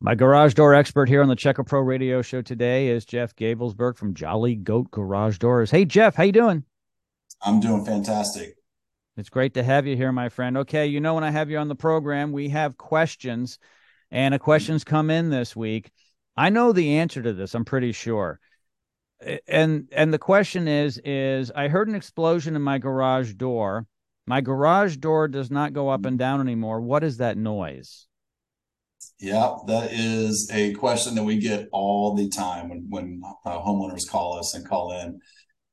My garage door expert here on the Check A Pro Radio Show today is Jeff Gabelsberg from Jolly Goat Garage Doors. Hey, Jeff, how you doing? I'm doing fantastic. It's great to have you here, my friend. Okay, you know when I have you on the program, we have questions, and a questions come in this week. I know the answer to this. I'm pretty sure. And and the question is is I heard an explosion in my garage door. My garage door does not go up and down anymore. What is that noise? Yeah, that is a question that we get all the time when when uh, homeowners call us and call in.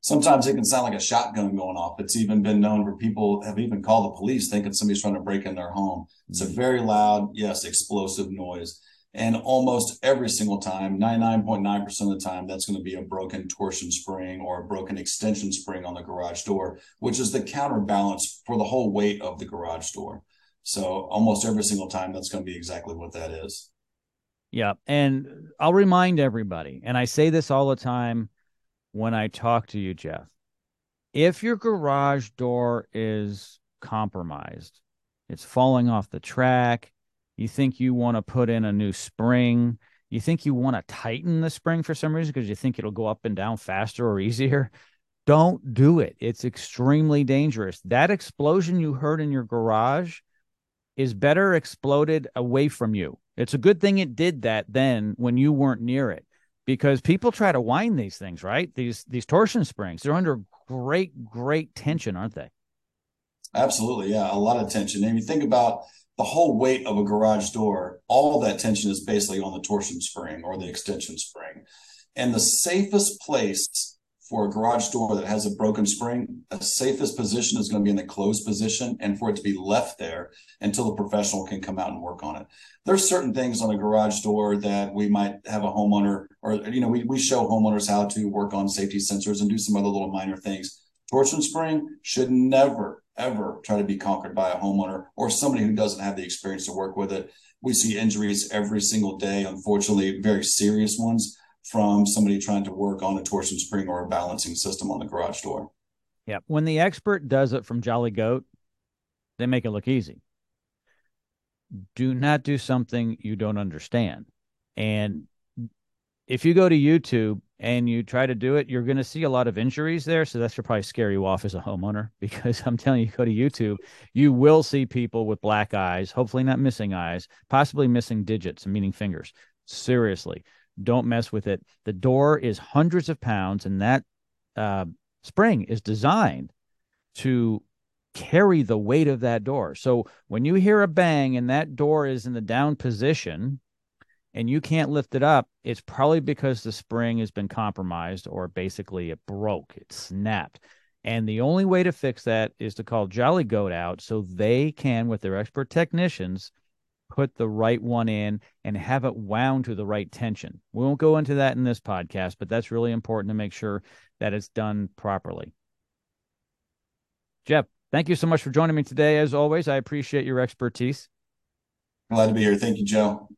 Sometimes it can sound like a shotgun going off. It's even been known where people have even called the police thinking somebody's trying to break in their home. It's a very loud, yes, explosive noise. And almost every single time, 99.9% of the time, that's going to be a broken torsion spring or a broken extension spring on the garage door, which is the counterbalance for the whole weight of the garage door. So almost every single time, that's going to be exactly what that is. Yeah. And I'll remind everybody, and I say this all the time when I talk to you, Jeff. If your garage door is compromised, it's falling off the track, you think you want to put in a new spring, you think you want to tighten the spring for some reason because you think it'll go up and down faster or easier, don't do it. It's extremely dangerous. That explosion you heard in your garage is better exploded away from you. It's a good thing it did that then when you weren't near it because people try to wind these things, right? These these torsion springs, they're under great great tension, aren't they? Absolutely. Yeah, a lot of tension. And you think about the whole weight of a garage door, all that tension is basically on the torsion spring or the extension spring. And the safest place for a garage door that has a broken spring, the safest position is going to be in the closed position and for it to be left there until the professional can come out and work on it. There's certain things on a garage door that we might have a homeowner or, you know, we, we show homeowners how to work on safety sensors and do some other little minor things. Torsion spring should never, ever try to be conquered by a homeowner or somebody who doesn't have the experience to work with it. We see injuries every single day, unfortunately, very serious ones from somebody trying to work on a torsion spring or a balancing system on the garage door. Yeah. When the expert does it from Jolly Goat, they make it look easy. Do not do something you don't understand. And if you go to YouTube and you try to do it, you're going to see a lot of injuries there. So that should probably scare you off as a homeowner because I'm telling you, go to YouTube, you will see people with black eyes, hopefully not missing eyes, possibly missing digits, meaning fingers. Seriously don't mess with it. The door is hundreds of pounds, and that uh, spring is designed to carry the weight of that door. So when you hear a bang and that door is in the down position and you can't lift it up, it's probably because the spring has been compromised or basically it broke, it snapped. And the only way to fix that is to call Jolly Goat out so they can, with their expert technicians, put the right one in and have it wound to the right tension. We won't go into that in this podcast, but that's really important to make sure that it's done properly. Jeff, thank you so much for joining me today. As always, I appreciate your expertise. Glad to be here. Thank you, Joe.